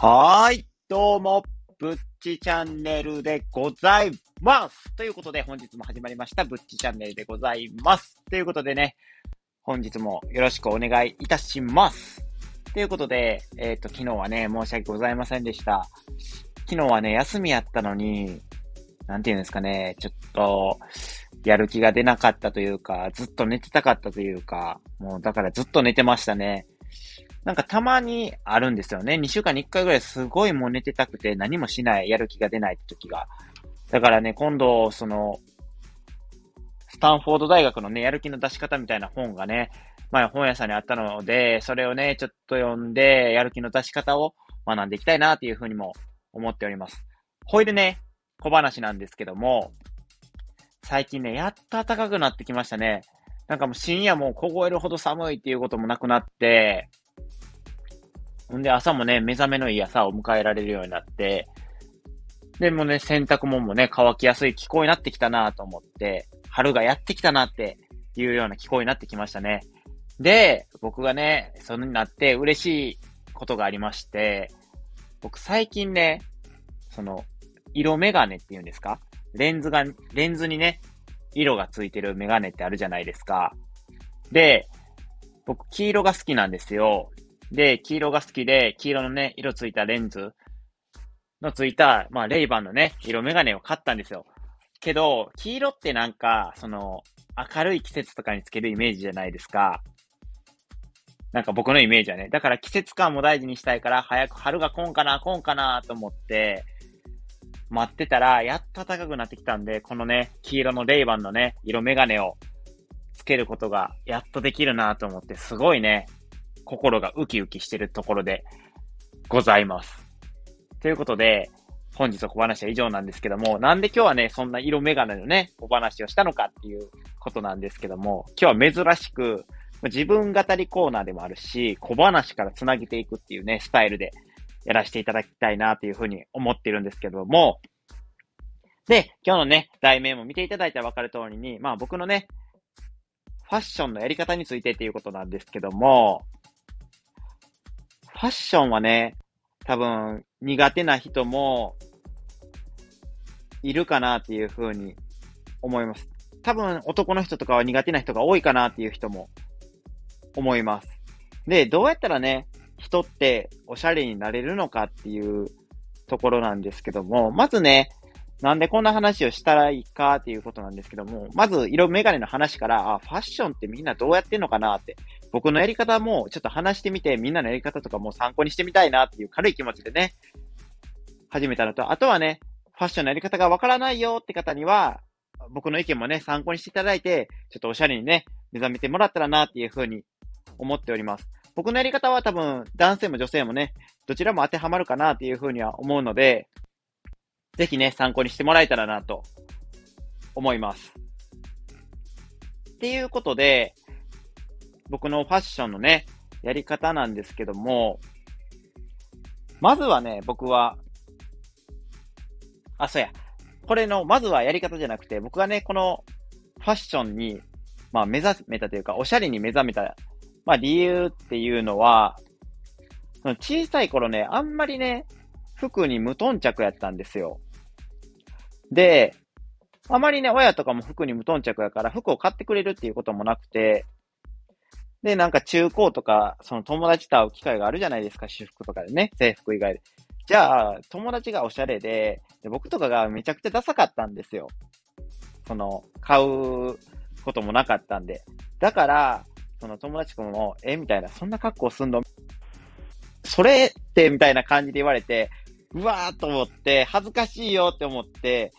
はい、どうも、ぶっちチャンネルでございます。ということで、本日も始まりました、ぶっちチャンネルでございます。ということでね、本日もよろしくお願いいたします。ということで、えっ、と、昨日はね、申し訳ございませんでした。昨日はね、休みやったのに、なんていうんですかね、ちょっと、やる気が出なかったというか、ずっと寝てたかったというか、もうだからずっと寝てましたね。なんかたまにあるんですよね。2週間に1回ぐらいすごいもう寝てたくて何もしない、やる気が出ないって時が。だからね、今度、その、スタンフォード大学のね、やる気の出し方みたいな本がね、前本屋さんにあったので、それをね、ちょっと読んで、やる気の出し方を学んでいきたいなっていうふうにも思っております。ほいでね、小話なんですけども、最近ね、やっと暖かくなってきましたね。なんかもう深夜もう凍えるほど寒いっていうこともなくなって、ほんで朝もね、目覚めのいい朝を迎えられるようになって、でもね、洗濯物もね、乾きやすい気候になってきたなと思って、春がやってきたなっていうような気候になってきましたね。で、僕がね、そのになって嬉しいことがありまして、僕最近ね、その、色メガネっていうんですか？レンズが、レンズにね、色がついてるメガネってあるじゃないですか。で、僕黄色が好きなんですよ。で、黄色が好きで、黄色のね、色ついたレンズのついた、まあ、レイバンのね、色メガネを買ったんですよ。けど、黄色ってなんか、その、明るい季節とかにつけるイメージじゃないですか。なんか僕のイメージはね。だから季節感も大事にしたいから、早く春が来んかな、来んかなと思って、待ってたら、やっと暖かくなってきたんで、このね、黄色のレイバンのね、色メガネをつけることが、やっとできるなと思って、すごいね、心がウキウキしてるところでございます。ということで、本日の小話は以上なんですけども、なんで今日はね、そんな色メガネのね、小話をしたのかっていうことなんですけども、今日は珍しく、自分語りコーナーでもあるし、小話からつなげていくっていうね、スタイルでやらせていただきたいなというふうに思ってるんですけども、で、今日のね、題名も見ていただいたらわかる通りに、まあ僕のね、ファッションのやり方についてっていうことなんですけども、ファッションはね、多分苦手な人もいるかなっていうふうに思います。多分男の人とかは苦手な人が多いかなっていう人も思います。で、どうやったらね、人っておしゃれになれるのかっていうところなんですけども、まずね、なんでこんな話をしたらいいかっていうことなんですけども、まず色眼鏡の話から、あ、ファッションってみんなどうやってんのかなって、僕のやり方もちょっと話してみて、みんなのやり方とかも参考にしてみたいなっていう軽い気持ちでね、始めたのと、あとはね、ファッションのやり方がわからないよって方には、僕の意見もね、参考にしていただいて、ちょっとおしゃれにね、目覚めてもらったらなっていうふうに思っております。僕のやり方は多分、男性も女性もね、どちらも当てはまるかなっていうふうには思うので、ぜひね、参考にしてもらえたらなと思います。っていうことで、僕のファッションのね、やり方なんですけども、まずはね、僕は、あ、そうや。これの、まずはやり方じゃなくて、僕がね、このファッションに、まあ目覚めたというか、おしゃれに目覚めた、まあ理由っていうのは、その小さい頃ね、あんまりね、服に無頓着やったんですよ。で、あまりね、親とかも服に無頓着やから、服を買ってくれるっていうこともなくて、で、なんか中高とか、その友達と会う機会があるじゃないですか、私服とかでね、制服以外で。じゃあ、友達がおしゃれで、で僕とかがめちゃくちゃダサかったんですよ。その、買うこともなかったんで。だから、その友達とも、えみたいな、そんな格好すんの？それって、みたいな感じで言われて、うわーと思って、恥ずかしいよって思って、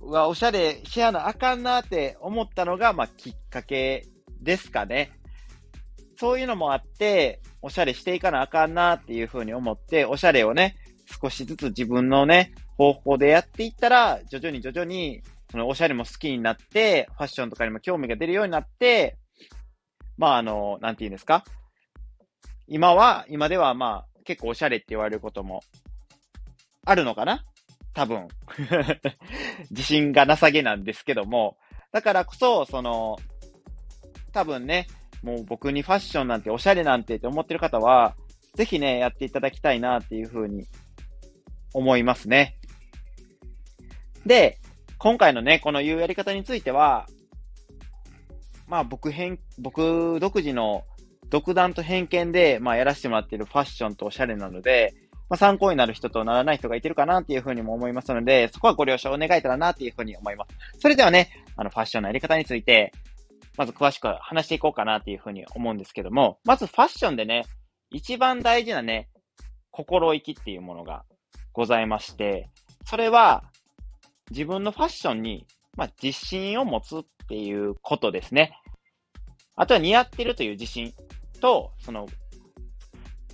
うわ、おしゃれしやなあかんなって思ったのが、まあ、きっかけですかね。そういうのもあって、おしゃれしていかなあかんなっていうふうに思って、おしゃれをね、少しずつ自分のね、方法でやっていったら、徐々に徐々に、そのおしゃれも好きになって、ファッションとかにも興味が出るようになって、まあ、あの、なんて言うんですか？今は、今ではまあ、結構おしゃれって言われることもあるのかな？多分。自信がなさげなんですけども。だからこそ、その、多分ね、もう僕にファッションなんておしゃれなんてって思ってる方は、ぜひね、やっていただきたいなっていうふうに思いますね。で、今回のね、この言うやり方については、まあ僕偏、僕独自の独断と偏見で、まあやらせてもらっているファッションとおしゃれなので、まあ参考になる人とならない人がいてるかなっていうふうにも思いますので、そこはご了承お願えたらなっていうふうに思います。それではね、あのファッションのやり方について、まず詳しく話していこうかなっていうふうに思うんですけども、まずファッションでね、一番大事なね、心意気っていうものがございまして、それは自分のファッションに、まあ、自信を持つっていうことですね。あとは似合ってるという自信と、その、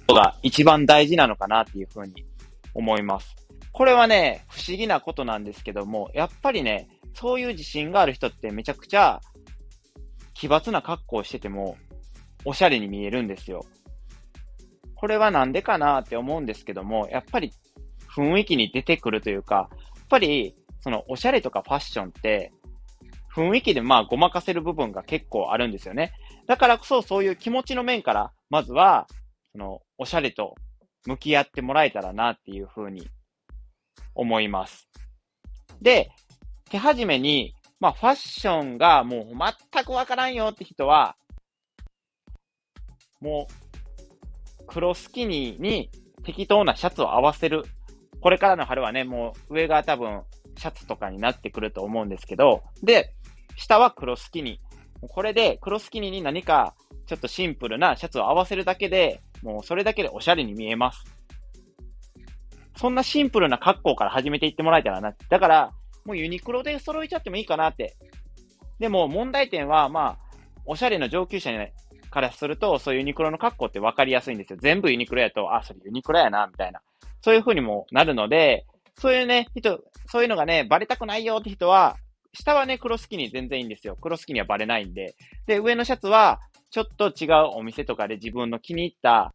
が一番大事なのかなっていうふうに思います。これはね、不思議なことなんですけども、やっぱりね、そういう自信がある人ってめちゃくちゃ奇抜な格好をしてても、おしゃれに見えるんですよ。これはなんでかなって思うんですけども、やっぱり雰囲気に出てくるというか、やっぱりそのおしゃれとかファッションって、雰囲気でまあごまかせる部分が結構あるんですよね。だからこそそういう気持ちの面から、まずは、そのおしゃれと向き合ってもらえたらなっていうふうに思います。で、手始めに、まあファッションがもう全くわからんよって人は、もう黒スキニーに適当なシャツを合わせる。これからの春はね、もう上が多分シャツとかになってくると思うんですけど、で、下は黒スキニー。これで黒スキニーに何かちょっとシンプルなシャツを合わせるだけで、もうそれだけでおしゃれに見えます。そんなシンプルな格好から始めていってもらえたらな。だから、もうユニクロで揃えちゃってもいいかなって。でも問題点は、まあ、おしゃれの上級者からすると、そういうユニクロの格好って分かりやすいんですよ。全部ユニクロやと、あ、それユニクロやな、みたいな。そういう風にもなるので、そういうね、人、そういうのがね、バレたくないよって人は、下はね、黒スキニー全然いいんですよ。黒スキニーはバレないんで。で、上のシャツは、ちょっと違うお店とかで自分の気に入った、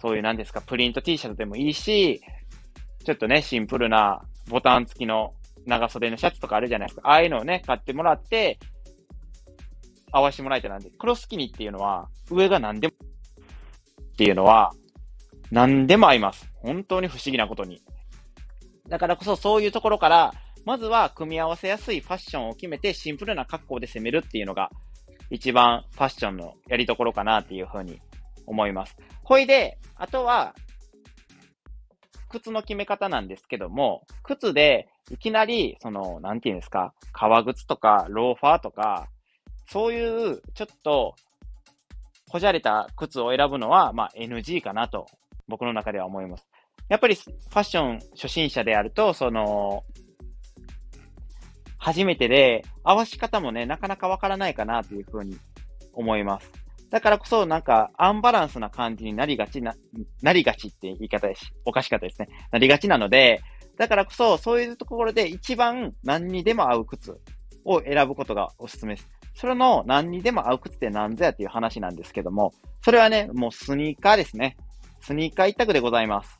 そういうなんですか、プリント T シャツでもいいし、ちょっとね、シンプルなボタン付きの長袖のシャツとかあるじゃないですか。ああいうのをね、買ってもらって、合わせてもらえたらなんで、黒スキニっていうのは、上が何でも、っていうのは、何でも合います。本当に不思議なことに。だからこそそういうところから、まずは組み合わせやすいファッションを決めてシンプルな格好で攻めるっていうのが一番ファッションのやりところかなっていうふうに思います。ほいで、あとは、靴の決め方なんですけども、靴でいきなり、その、なんていうんですか、革靴とかローファーとか、そういうちょっと、こじゃれた靴を選ぶのは、まあ NG かなと、僕の中では思います。やっぱりファッション初心者であると、その、初めてで、合わし方もね、なかなかわからないかなというふうに思います。だからこそ、なんか、アンバランスな感じになりがちな、なりがちって言い方です。おかしかったですね。なりがちなので、だからこそ、そういうところで一番何にでも合う靴を選ぶことがおすすめです。それの何にでも合う靴って何ぞやっていう話なんですけども、それはね、もうスニーカーですね。スニーカー一択でございます。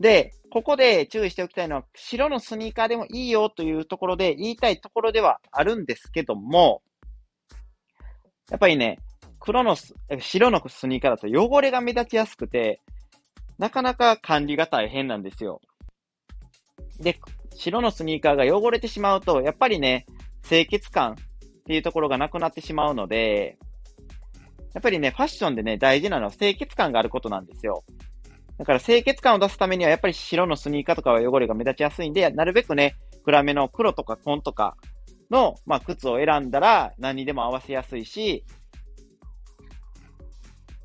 で、ここで注意しておきたいのは、白のスニーカーでもいいよというところで言いたいところではあるんですけども、やっぱりね、黒の、白のスニーカーだと汚れが目立ちやすくて、なかなか管理が大変なんですよ。で、白のスニーカーが汚れてしまうと、やっぱりね、清潔感っていうところがなくなってしまうので、やっぱりね、ファッションでね、大事なのは清潔感があることなんですよ。だから清潔感を出すためにはやっぱり白のスニーカーとかは汚れが目立ちやすいんで、なるべくね、暗めの黒とか紺とかの、まあ、靴を選んだら何にでも合わせやすいし、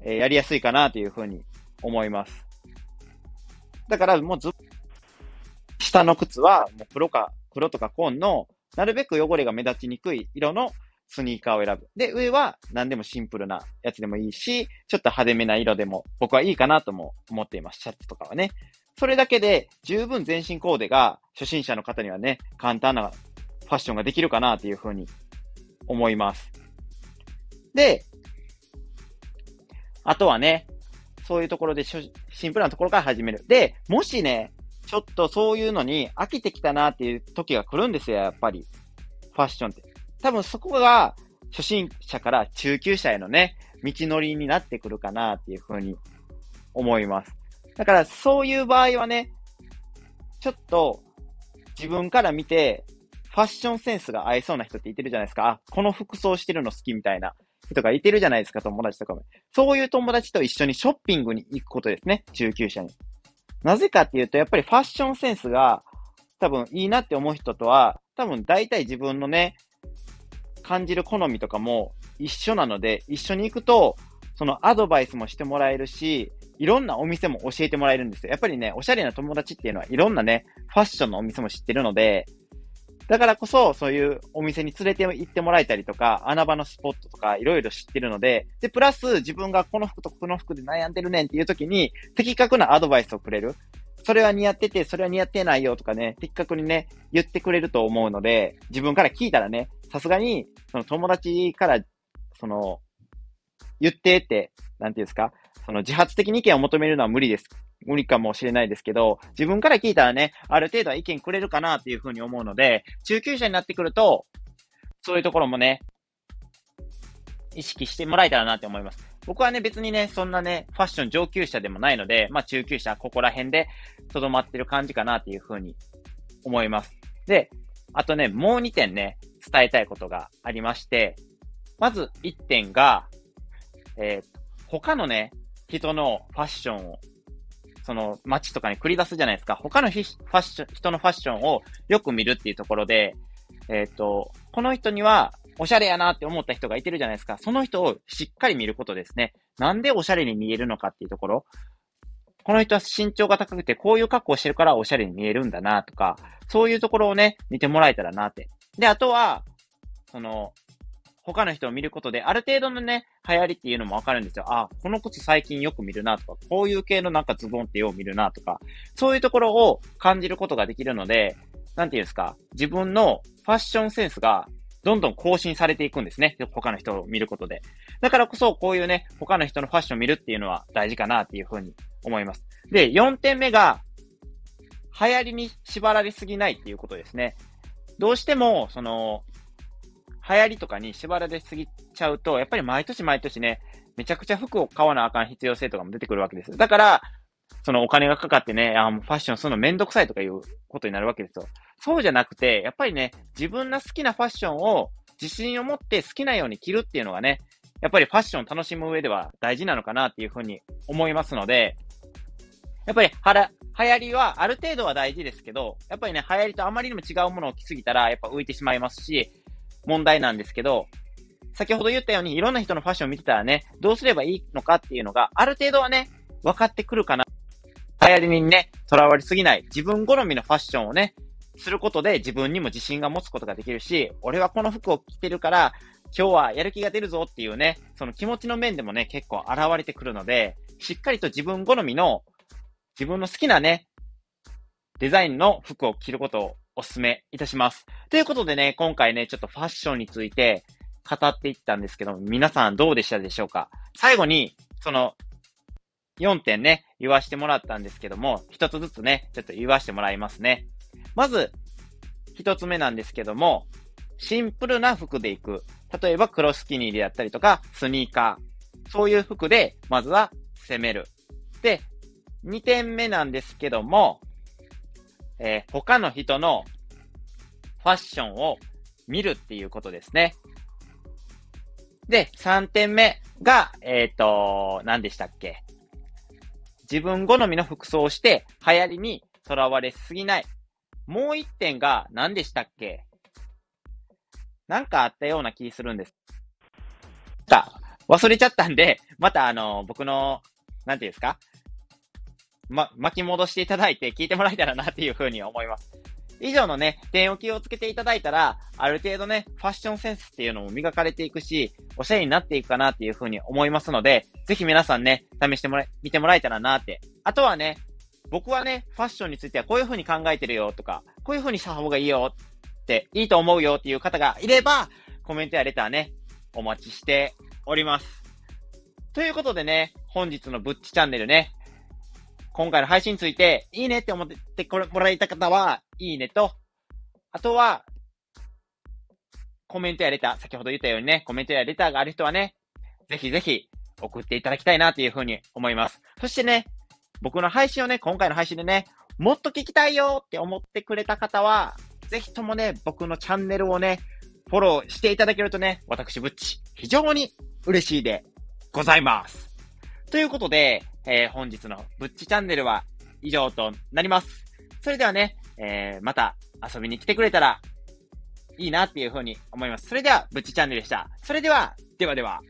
えー、やりやすいかなというふうに思います。だからもうずっ下の靴はもう黒か、黒とか紺の、なるべく汚れが目立ちにくい色のスニーカーを選ぶ。で、上は何でもシンプルなやつでもいいし、ちょっと派手めな色でも僕はいいかなとも思っています。シャツとかはね。それだけで十分全身コーデが初心者の方にはね、簡単なファッションができるかなというふうに思います。で、あとはね、そういうところでシンプルなところから始める。で、もしね、ちょっとそういうのに飽きてきたなっていう時が来るんですよ、やっぱり。ファッションって。多分そこが初心者から中級者へのね、道のりになってくるかなっていうふうに思います。だからそういう場合はね、ちょっと自分から見て、ファッションセンスが合いそうな人っていてるじゃないですか。あ、この服装してるの好きみたいな人がいてるじゃないですか、友達とかも。そういう友達と一緒にショッピングに行くことですね、中級者に。なぜかっていうと、やっぱりファッションセンスが多分いいなって思う人とは、多分大体自分のね、感じる好みとかも一緒なので、一緒に行くと、そのアドバイスもしてもらえるし、いろんなお店も教えてもらえるんですよ。やっぱりね、おしゃれな友達っていうのはいろんなね、ファッションのお店も知ってるので、だからこそ、そういうお店に連れて行ってもらえたりとか、穴場のスポットとかいろいろ知ってるので、で、プラス自分がこの服とこの服で悩んでるねんっていう時に、的確なアドバイスをくれる。それは似合ってて、それは似合ってないよとかね、的確にね、言ってくれると思うので、自分から聞いたらね、さすがに、その友達から、その、言ってって、なんていうんですか、その自発的に意見を求めるのは無理です。無理かもしれないですけど、自分から聞いたらね、ある程度は意見くれるかなっていうふうに思うので、中級者になってくると、そういうところもね、意識してもらえたらなって思います。僕はね、別にね、そんなね、ファッション上級者でもないので、まあ中級者、ここら辺で留まってる感じかなっていうふうに思います。で、あとね、もう2点ね、伝えたいことがありまして、まず1点が、えー、他のね、人のファッションを、その街とかに繰り出すじゃないですか。他のファッション、人のファッションをよく見るっていうところで、えっ、ー、と、この人にはおしゃれやなって思った人がいてるじゃないですか。その人をしっかり見ることですね。なんでおしゃれに見えるのかっていうところ。この人は身長が高くてこういう格好してるからおしゃれに見えるんだなとか、そういうところをね、見てもらえたらなって。で、あとは、その、他の人を見ることで、ある程度のね、流行りっていうのもわかるんですよ。あ、この靴最近よく見るなとか、こういう系のなんかズボンってよう見るなとか、そういうところを感じることができるので、なんていうんですか、自分のファッションセンスがどんどん更新されていくんですね。他の人を見ることで。だからこそ、こういうね、他の人のファッションを見るっていうのは大事かなっていうふうに思います。で、4点目が、流行りに縛られすぎないっていうことですね。どうしても、その、流行りとかに縛られすぎちゃうと、やっぱり毎年毎年ね、めちゃくちゃ服を買わなあかん必要性とかも出てくるわけです。だから、そのお金がかかってね、あもうファッションするのめんどくさいとかいうことになるわけですよ。そうじゃなくて、やっぱりね、自分が好きなファッションを自信を持って好きなように着るっていうのがね、やっぱりファッションを楽しむ上では大事なのかなっていうふうに思いますので、やっぱりはら、流行りはある程度は大事ですけど、やっぱりね、流行りとあまりにも違うものを着すぎたら、やっぱ浮いてしまいますし、問題なんですけど、先ほど言ったようにいろんな人のファッションを見てたらね、どうすればいいのかっていうのがある程度はね、分かってくるかな。流行りにね、囚われすぎない、自分好みのファッションをね、することで自分にも自信が持つことができるし、俺はこの服を着てるから、今日はやる気が出るぞっていうね、その気持ちの面でもね、結構現れてくるので、しっかりと自分好みの、自分の好きなね、デザインの服を着ることをお勧めいたします。ということでね、今回ね、ちょっとファッションについて語っていったんですけど、皆さんどうでしたでしょうか？最後に、その、4点ね、言わしてもらったんですけども、一つずつね、ちょっと言わしてもらいますね。まず、一つ目なんですけども、シンプルな服で行く。例えば黒スキニーであったりとか、スニーカー。そういう服で、まずは攻める。で、2点目なんですけども、えー、他の人のファッションを見るっていうことですね。で、3点目が、えっ、ー、と、何でしたっけ？自分好みの服装をして流行りにとらわれすぎない。もう一点が何でしたっけ？なんかあったような気するんです。さ忘れちゃったんで、またあの、僕の、なんていうんですか？ま、巻き戻していただいて聞いてもらえたらなっていうふうに思います。以上のね、点を気をつけていただいたら、ある程度ね、ファッションセンスっていうのも磨かれていくし、おしゃれになっていくかなっていうふうに思いますので、ぜひ皆さんね、試してもらえ、見てもらえたらなって。あとはね、僕はね、ファッションについてはこういうふうに考えてるよとか、こういうふうにした方がいいよって、いいと思うよっていう方がいれば、コメントやレターね、お待ちしております。ということでね、本日のぶっちチャンネルね、今回の配信について、いいねって思ってこれもらえた方は、いいねと、あとは、コメントやレター、先ほど言ったようにね、コメントやレターがある人はね、ぜひぜひ送っていただきたいなというふうに思います。そしてね、僕の配信をね、今回の配信でね、もっと聞きたいよって思ってくれた方は、ぜひともね、僕のチャンネルをね、フォローしていただけるとね、私、ぶっち、非常に嬉しいでございます。ということで、えー、本日のぶっちチャンネルは以上となります。それではね、えー、また遊びに来てくれたらいいなっていうふうに思います。それでは、ぶっちチャンネルでした。それでは、ではでは。